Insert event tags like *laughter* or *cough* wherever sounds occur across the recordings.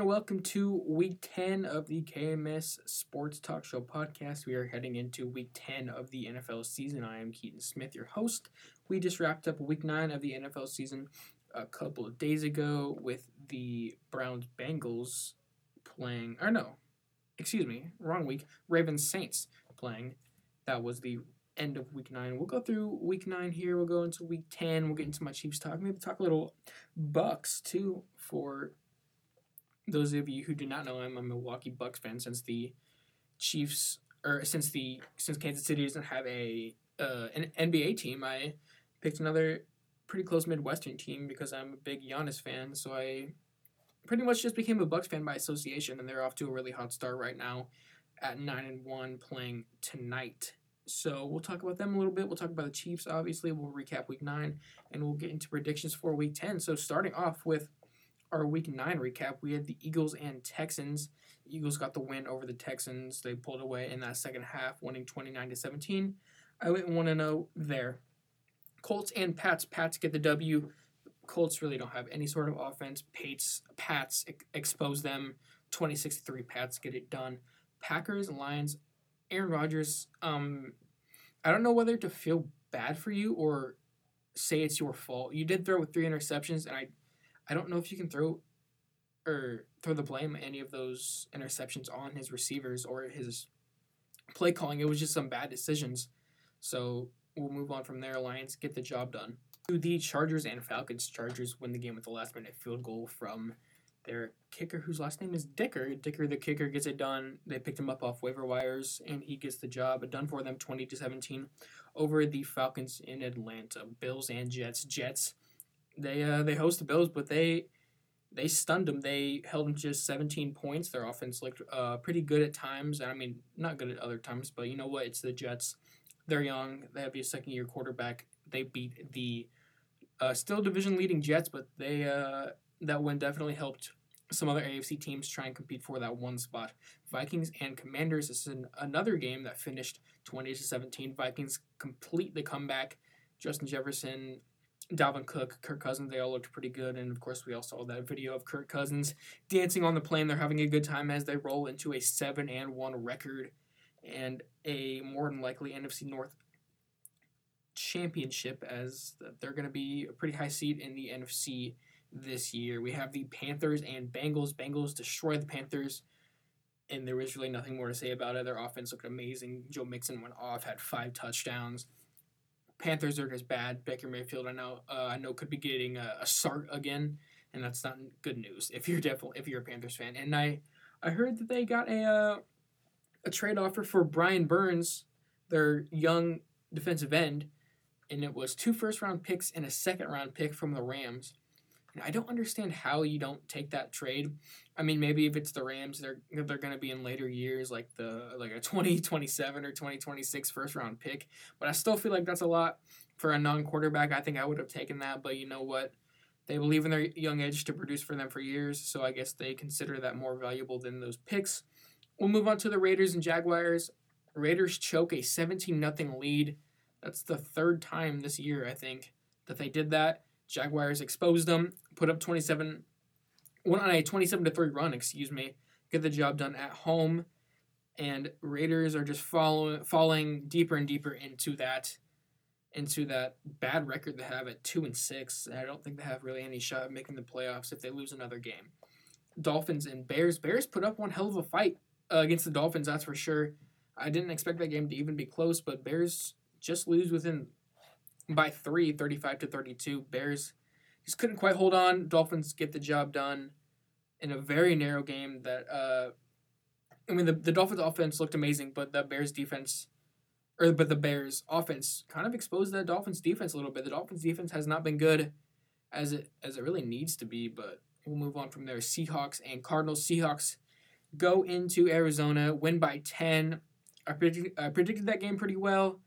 Welcome to week 10 of the KMS Sports Talk Show podcast. We are heading into week 10 of the NFL season. I am Keaton Smith, your host. We just wrapped up week 9 of the NFL season a couple of days ago with the Browns Bengals playing, or no, excuse me, wrong week, Ravens Saints playing. That was the end of week 9. We'll go through week 9 here. We'll go into week 10. We'll get into my Chiefs talk. Maybe talk a little Bucks too for those of you who do not know, I'm a Milwaukee Bucks fan since the Chiefs or since the since Kansas City doesn't have a uh, an NBA team. I picked another pretty close Midwestern team because I'm a big Giannis fan. So I pretty much just became a Bucks fan by association, and they're off to a really hot start right now at nine and one, playing tonight. So we'll talk about them a little bit. We'll talk about the Chiefs, obviously. We'll recap Week Nine, and we'll get into predictions for Week Ten. So starting off with our week nine recap, we had the Eagles and Texans. Eagles got the win over the Texans. They pulled away in that second half, winning 29 to 17. I went 1 0 there. Colts and Pats. Pats get the W. Colts really don't have any sort of offense. Pates, Pats ex- expose them. 26 3 Pats get it done. Packers, Lions, Aaron Rodgers. Um, I don't know whether to feel bad for you or say it's your fault. You did throw with three interceptions, and I I don't know if you can throw or throw the blame any of those interceptions on his receivers or his play calling. It was just some bad decisions. So we'll move on from there. Lions get the job done. To the Chargers and Falcons. Chargers win the game with the last minute field goal from their kicker, whose last name is Dicker. Dicker, the kicker, gets it done. They picked him up off waiver wires, and he gets the job done for them, twenty to seventeen, over the Falcons in Atlanta. Bills and Jets. Jets they uh, they host the Bills, but they they stunned them. They held them just 17 points. Their offense looked uh, pretty good at times. I mean, not good at other times, but you know what? It's the Jets. They're young. They have a second year quarterback. They beat the uh, still division leading Jets, but they uh, that win definitely helped some other AFC teams try and compete for that one spot. Vikings and Commanders this is an, another game that finished 20 to 17. Vikings complete the comeback. Justin Jefferson Dalvin Cook, Kirk Cousins, they all looked pretty good. And of course, we all saw that video of Kirk Cousins dancing on the plane. They're having a good time as they roll into a 7 and 1 record and a more than likely NFC North championship, as they're going to be a pretty high seed in the NFC this year. We have the Panthers and Bengals. Bengals destroy the Panthers, and there was really nothing more to say about it. Their offense looked amazing. Joe Mixon went off, had five touchdowns. Panthers are just bad. Baker Mayfield, I know, uh, I know, could be getting a, a start again, and that's not good news if you're definitely if you're a Panthers fan. And I, I heard that they got a uh, a trade offer for Brian Burns, their young defensive end, and it was two first round picks and a second round pick from the Rams. I don't understand how you don't take that trade. I mean, maybe if it's the Rams, they're they're going to be in later years, like the like a *laughs* 2027 or 2026 first round pick. But I still feel like that's a lot for a non quarterback. I think I would have taken that, but you know what? They believe in their young edge to produce for them for years, so I guess they consider that more valuable than those picks. We'll move on to the Raiders and Jaguars. Raiders choke a 17 0 lead. That's the third time this year, I think, that they did that. Jaguars exposed them, put up 27, went on a 27 to 3 run, excuse me, get the job done at home. And Raiders are just following, falling deeper and deeper into that into that bad record they have at two and six. I don't think they have really any shot of making the playoffs if they lose another game. Dolphins and Bears. Bears put up one hell of a fight uh, against the Dolphins, that's for sure. I didn't expect that game to even be close, but Bears just lose within by three, 35 to 32. Bears just couldn't quite hold on. Dolphins get the job done in a very narrow game that, uh, I mean, the, the Dolphins offense looked amazing, but the Bears defense, or but the Bears offense kind of exposed the Dolphins defense a little bit. The Dolphins defense has not been good as it as it really needs to be, but we'll move on from there. Seahawks and Cardinals. Seahawks go into Arizona, win by 10. I I predicted that game pretty well.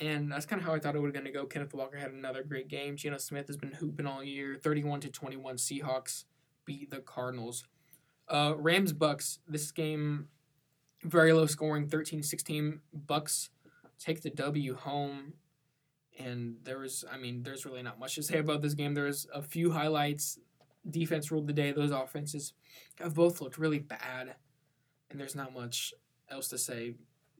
And that's kind of how I thought it was going to go. Kenneth Walker had another great game. Geno Smith has been hooping all year. 31 to 21 Seahawks beat the Cardinals. Uh, Rams Bucks. This game very low scoring 13-16 Bucks take the W home. And there was I mean there's really not much to say about this game. There's a few highlights defense ruled the day. Those offenses have both looked really bad, and there's not much else to say.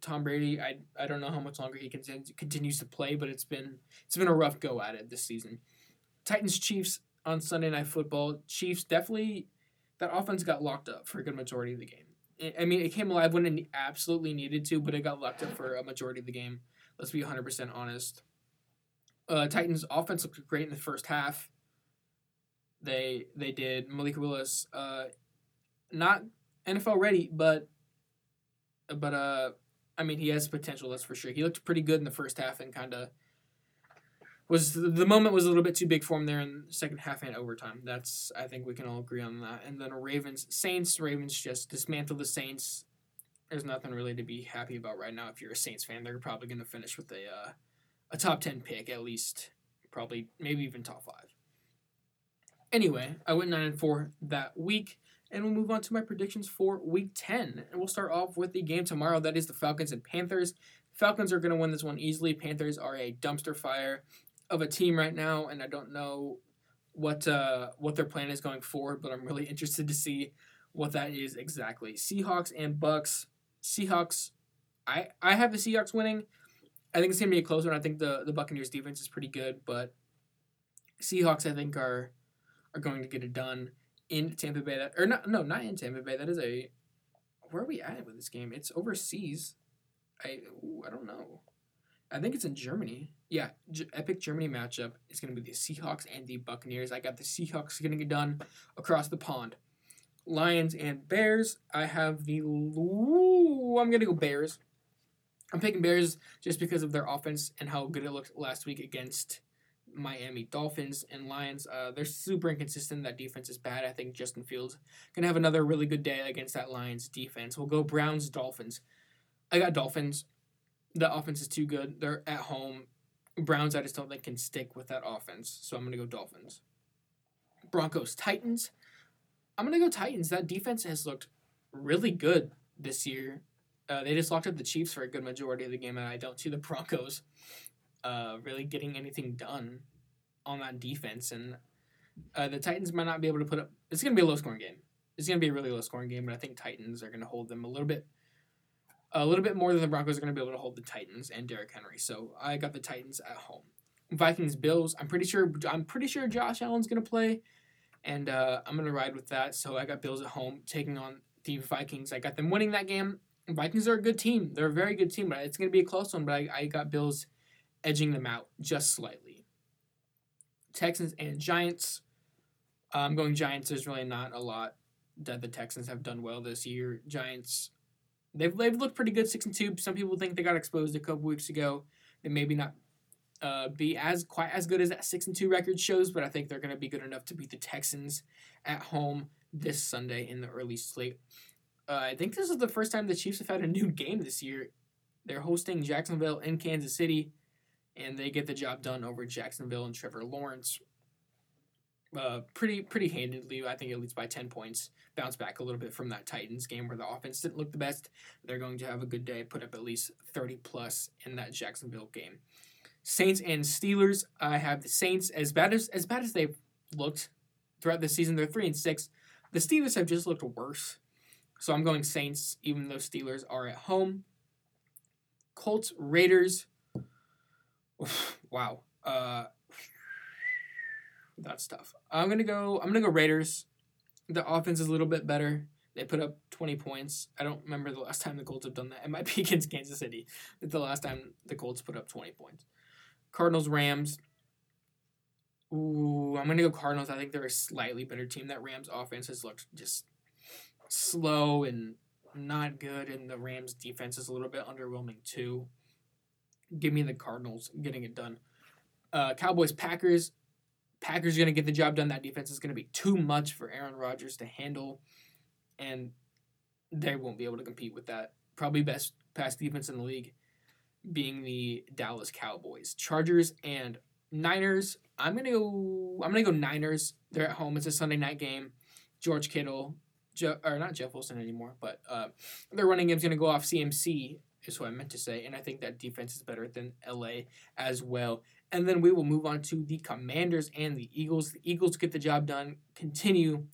Tom Brady, I I don't know how much longer he can continues to play, but it's been it's been a rough go at it this season. Titans Chiefs on Sunday Night Football. Chiefs definitely that offense got locked up for a good majority of the game. I mean, it came alive when it absolutely needed to, but it got locked up for a majority of the game. Let's be 100% honest. Uh, Titans offense looked great in the first half. They they did Malik Willis, uh, not NFL ready, but but uh, I mean he has potential. That's for sure. He looked pretty good in the first half and kind of was the moment was a little bit too big for him there in the second half and overtime. That's I think we can all agree on that. And then Ravens Saints Ravens just dismantled the Saints. There's nothing really to be happy about right now. If you're a Saints fan, they're probably going to finish with a uh, a top ten pick at least, probably maybe even top five. Anyway, I went nine and four that week, and we'll move on to my predictions for Week Ten, and we'll start off with the game tomorrow. That is the Falcons and Panthers. Falcons are going to win this one easily. Panthers are a dumpster fire of a team right now, and I don't know what uh, what their plan is going forward, but I'm really *laughs* interested to see what that is exactly. Seahawks and Bucks. Seahawks, I I have the Seahawks winning. I think it's gonna be a close one. I think the the Buccaneers defense is pretty good, but Seahawks I think are are going to get it done in Tampa Bay. That or not? No, not in Tampa Bay. That is a where are we at with this game? It's overseas. I ooh, I don't know. I think it's in Germany. Yeah, G- epic Germany matchup is going to be the Seahawks and the Buccaneers. I got the Seahawks getting it done across the pond. Lions and Bears. I have the. Ooh, I'm going to go Bears. I'm picking Bears just because of their offense and how good it looked last week against Miami Dolphins and Lions. Uh, they're super inconsistent. That defense is bad. I think Justin Fields gonna have another really good day against that Lions defense. We'll go Browns Dolphins. I got Dolphins. The offense is too good. They're at home. Browns, I just don't think can stick with that offense. So I'm gonna go Dolphins. Broncos Titans. I'm gonna go Titans. That defense has looked really good this year. Uh, they just locked up the Chiefs for a good majority of the game, and I don't see the Broncos uh, really getting anything done on that defense. And uh, the Titans might not be able to put up. It's going to be a low scoring game. It's going to be a really low scoring game, but I think Titans are going to hold them a little bit. A little bit more than the Broncos are going to be able to hold the Titans and Derrick Henry. So I got the Titans at home. Vikings Bills. I'm pretty sure. I'm pretty sure Josh Allen's going to play, and uh, I'm going to ride with that. So I got Bills at home taking on the Vikings. I got them winning that game. Vikings are a good team. They're a very good team, but it's going to be a close one. But I, I got Bills edging them out just slightly. Texans and Giants. I'm going Giants. There's really not a lot that the Texans have done well this year. Giants, they've, they've looked pretty good, six and two. Some people think they got exposed a couple weeks ago. They maybe not uh, be as quite as good as that six and two record shows, but I think they're going to be good enough to beat the Texans at home this Sunday in the early slate. Uh, I think this is the first time the Chiefs have had a new game this year. They're hosting Jacksonville in Kansas City and they get the job done over Jacksonville and Trevor Lawrence. Uh, pretty pretty handedly, I think at least by ten points. Bounce back a little bit from that Titans game where the offense didn't look the best. They're going to have a good day, put up at least thirty plus in that Jacksonville game. Saints and Steelers. I have the Saints as bad as as bad as they've looked throughout the season. They're three and six. The Steelers have just looked worse. So I'm going Saints, even though Steelers are at home. Colts Raiders. *sighs* wow. Uh, that's tough. I'm gonna go. I'm gonna go Raiders. The offense is a little bit better. They put up 20 points. I don't remember the last time the Colts have done that. It might be *laughs* against Kansas City. It's the last time the Colts put up 20 points. Cardinals Rams. Ooh, I'm gonna go Cardinals. I think they're a slightly better team. That Rams offense has looked just slow and not good, and the Rams defense is a little bit underwhelming too give me the Cardinals getting it done. Uh, Cowboys Packers. Packers are going to get the job done. That defense is going to be too much for Aaron Rodgers to handle, and they won't be able to compete with that. Probably best pass defense in the league being the Dallas Cowboys. Chargers and Niners. I'm gonna go. I'm gonna go Niners. They're at home. It's a Sunday night game. George Kittle, Je- or not Jeff Wilson anymore, but uh, their running game's gonna go off CMC is what I meant to say. And I think that defense is better than LA as well. And then we will move on to the Commanders and the Eagles. The Eagles get the job done, continue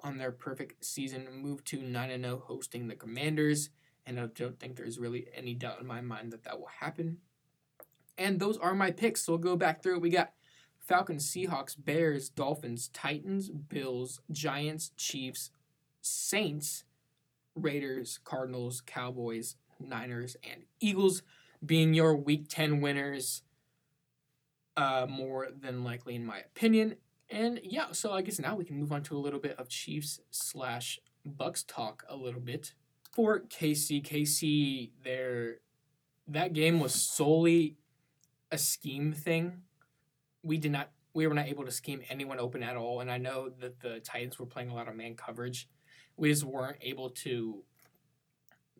on their perfect season, move to 9 0, hosting the Commanders. And I don't think there's really any doubt in my mind that that will happen. And those are my picks. So we'll go back through it. We got Falcons, Seahawks, Bears, Dolphins, Titans, Bills, Giants, Chiefs, Saints, Raiders, Cardinals, Cowboys, Niners, and Eagles being your Week 10 winners, uh, more than likely, in my opinion. And yeah, so I guess now we can move on to a little bit of Chiefs slash Bucks talk a little bit. For KC, KC, their that game was solely a scheme thing. We did not we were not able to scheme anyone open at all. And I know that the Titans were playing a lot of man coverage. We just weren't able to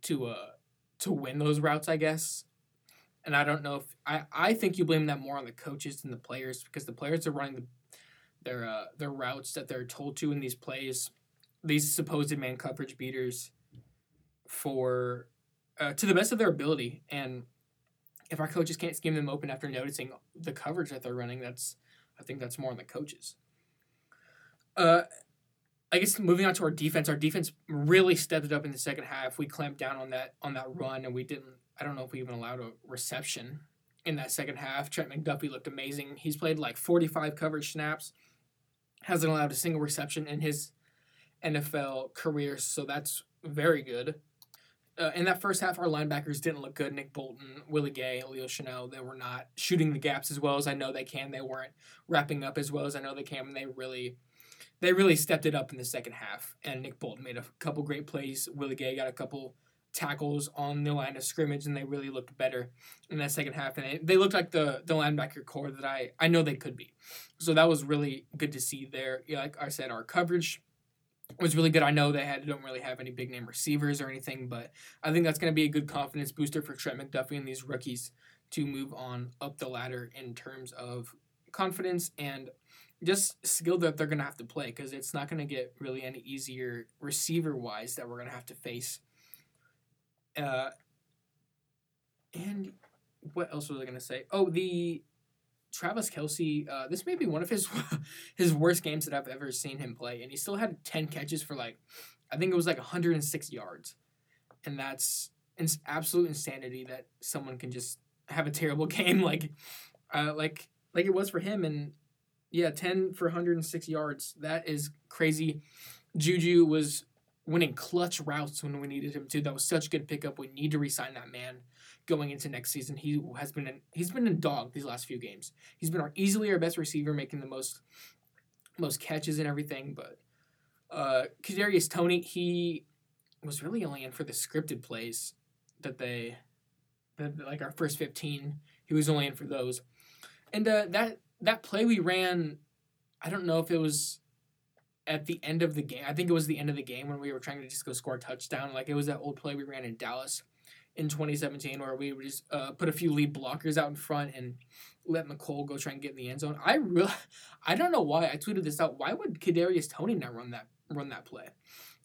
to uh to win those routes, I guess. And I don't know if I, I think you blame that more on the coaches than the players because the players are running the, their uh, their routes that they're told to in these plays, these supposed man coverage beaters, for uh, to the best of their ability. And if our coaches can't scheme them open after noticing the coverage that they're running, that's I think that's more on the coaches. Uh, I guess moving on to our defense, our defense really stepped it up in the second half. We clamped down on that on that run, and we didn't. I don't know if we even allowed a reception in that second half. Trent McDuffie looked amazing. He's played like 45 coverage snaps, hasn't allowed a single reception in his NFL career, so that's very good. Uh, in that first half, our linebackers didn't look good. Nick Bolton, Willie Gay, Leo Chenal, they were not shooting the gaps as well as I know they can. They weren't wrapping up as well as I know they can, and they really they really stepped it up in the second half. And Nick Bolton made a couple great plays. Willie Gay got a couple tackles on the line of scrimmage, and they really looked better in that second half. And they, looked like the the linebacker corps that I I know they could be. So that was really good to see there. Like I said, our coverage was really good. I know they had don't really have any big name receivers or anything, but I think that's going to be a good confidence booster for Trent McDuffie and these rookies to move on up the ladder in terms of confidence and just skill that they're going to have to play because it's not going to get really any easier receiver wise that we're going to have to face. Uh, and what else was I going to say? Oh, the Travis Kelce. Uh, this may be one of his *laughs* his worst games that I've ever seen him play, and he still had ten catches for like, I think it was like 106 yards, and that's absolute insanity that someone can just have a terrible *laughs* game like, uh, like like it was for him, and yeah, 10 for 106 yards. That is crazy. Juju was winning clutch routes when we needed him to. That was such a good pickup. We need to resign that man going into next season. He has been in, he's been in dog these last few games. He's been our easily our best receiver, making the most most catches and everything. But uh, Kadarius Toney, he was really only in for the scripted plays that they that like our first fifteen. He was only in for those, and uh, that that play we ran, I don't know if it was at the end of the game. I think it was the end of the game when we were trying to just go score a touchdown. Like it was that old play we ran in Dallas in 2017 where we would just uh, put a few lead blockers out in front and let Mecole go try and get in the end zone. I really, *laughs* I don't know why I tweeted this out. Why would Kadarius Toney not run that run that play?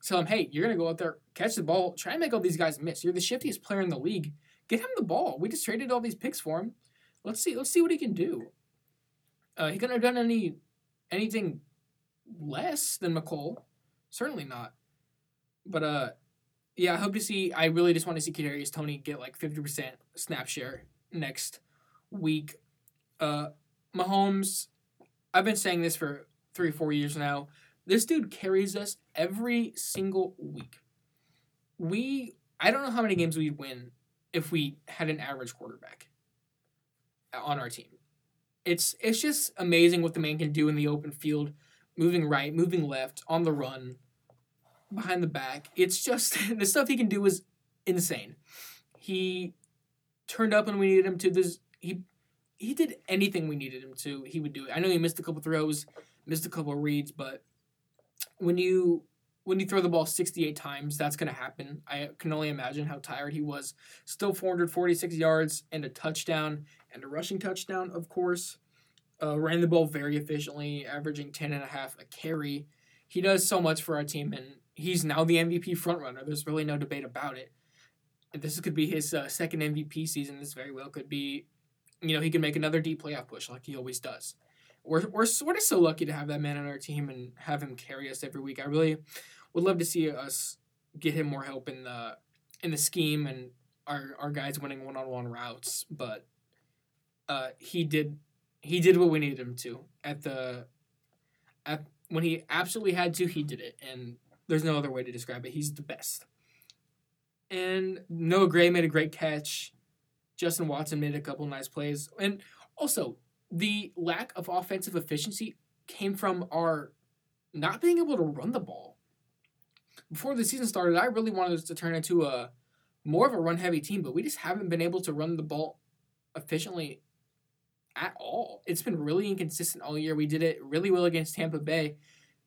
Tell him, hey, you're gonna go out there, catch the ball, try and make all these guys miss. You're the shiftiest player in the league. Get him the ball. We just traded all these picks for him. Let's see. Let's see what he can do. Uh, he couldn't have done any anything less than Mecole. Certainly not. But uh, yeah, I hope to see. I really just want to see Kadarius Toney get like fifty percent snap share next week. Uh, Mahomes, I've been saying this for three four years now. This dude carries us every single week. We, I don't know how many games we'd win if we had an average quarterback on our team it's it's just amazing what the man can do in the open field, moving right, moving left, on the run, behind the back. It's just *laughs* the stuff he can do is insane. He turned up when we needed him to. This he he did anything we needed him to. He would do it. I know he missed a couple throws, missed a couple reads, but when you when you throw the ball 68 times, that's going to happen. I can only imagine how tired he was. Still 446 yards and a touchdown and a rushing touchdown, of course. Uh, ran the ball very efficiently, averaging 10 and a half a carry. He does so much for our team, and he's now the MVP frontrunner. There's really no debate about it. This could be his uh, second MVP season. This very well could be you know, he can make another deep playoff push like he always does. We're, we're sort of so lucky to have that man on our team and have him carry us every week. I really would love to see us get him more help in the in the scheme and our our guys winning one on one routes, but uh, he did he did what we needed him to at the at when he absolutely had to. He did it, and there's no other way to describe it. He's the best. And Noah Gray made a great catch. Justin Watson made a couple nice plays, and also the lack of offensive efficiency came from our not being able to run the ball. Before the season started, I really wanted us to turn into a more of a run heavy team, but we just haven't been able to run the ball efficiently at all. It's been really inconsistent all year. We did it really well against Tampa Bay,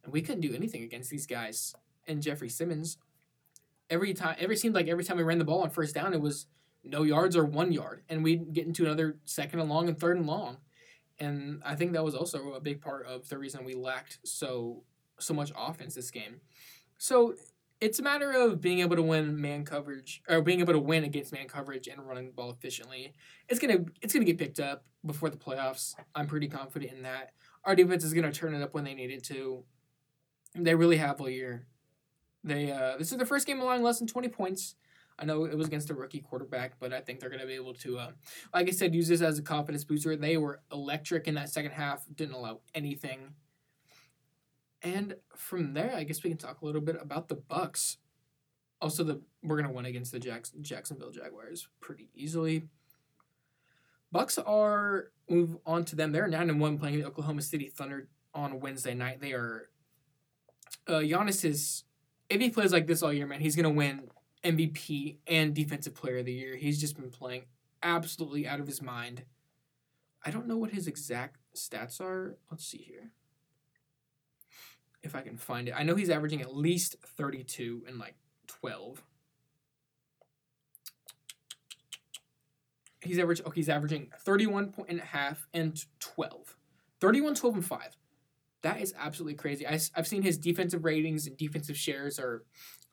and we couldn't do anything against these guys and Jeffrey Simmons. Every time, every seemed like every time we ran the ball on first down, it was no yards or one yard, and we'd get into another second and long and third and long. And I think that was also a big part of the reason we lacked so so much offense this game. So it's a matter of being able to win man coverage or being able to win against man coverage and running the ball efficiently. It's gonna it's gonna get picked up before the playoffs. I'm pretty confident in that. Our defense is gonna turn it up when they need it to. They really have all year. They uh, this is the first game allowing less than twenty points. I know it was against a rookie quarterback, but I think they're going to be able to, uh, like I said, use this as a confidence booster. They were electric in that second half, didn't allow anything. And from there, I guess we can talk a little bit about the Bucks. Also, the we're going to win against the Jackson, Jacksonville Jaguars pretty easily. Bucks are move on to them. They're nine and one playing the Oklahoma City Thunder on Wednesday night. They are uh, Giannis is if he plays like this all year, man, he's gonna win MVP and Defensive Player of the Year. He's just been playing absolutely out of his mind. I don't know what his exact stats are. Let's see here. If I can find it. I know he's averaging at least 32 and like 12. He's average okay, he's averaging 31 point and a half and 12. 31, 12, and 5. That is absolutely crazy. I, I've seen his defensive ratings and defensive shares are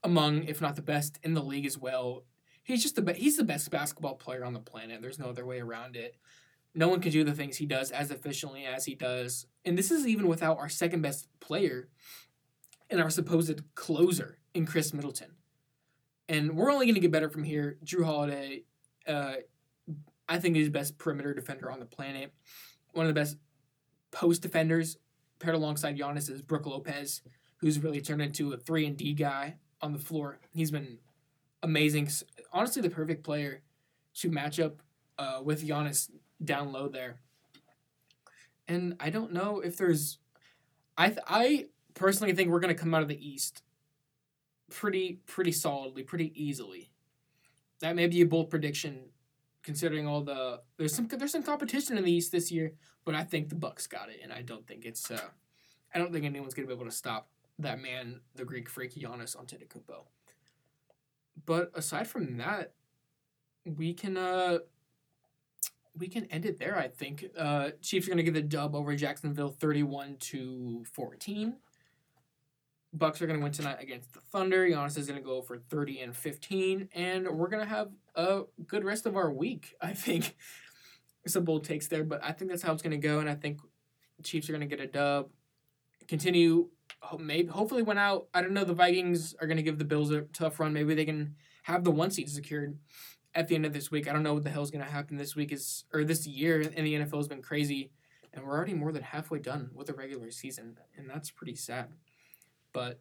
among, if not the best, in the league as well. He's just the be- he's the best basketball player on the planet. There's no other way around it. No one can do the things he does as efficiently as he does. And this is even without our second best player and our supposed closer in Khris Middleton. And we're only going to get better from here. Jrue Holiday, uh, I think, is the best perimeter defender on the planet. One of the best post defenders, paired alongside Giannis, is Brook Lopez, who's really turned into a 3 and D guy on the floor. He's been amazing. Honestly, the perfect player to match up uh, with Giannis down low there. And I don't know if there's. I th- I personally think we're gonna come out of the East pretty pretty solidly, pretty easily. That may be a bold prediction, considering all the there's some there's some competition in the East this year, but I think the Bucks got it, and I don't think it's uh, I don't think anyone's gonna be able to stop that man, the Greek freak Giannis Antetokounmpo. But aside from that, we can uh we can end it there. I think uh, Chiefs are going to get the dub over Jacksonville, thirty-one to fourteen. Bucks are going to win tonight against the Thunder. Giannis is going to go for thirty and fifteen, and we're going to have a good rest of our week. I think some bold takes there, but I think that's how it's going to go, and I think Chiefs are going to get a dub. Continue maybe hopefully went out. I don't know. The Vikings are going to give the Bills a tough run. Maybe they can have the one seed secured at the end of this week. I don't know what the hell's going to happen this week is or this year in the NFL has been crazy, and we're already more than halfway done with the regular season, and that's pretty sad. But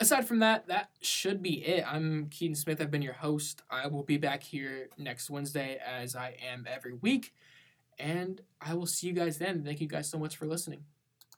aside from that, that should be it. I'm Keaton Smith. I've been your host. I will be back here next Wednesday as I am every week. And I will see you guys then. Thank you guys so much for listening.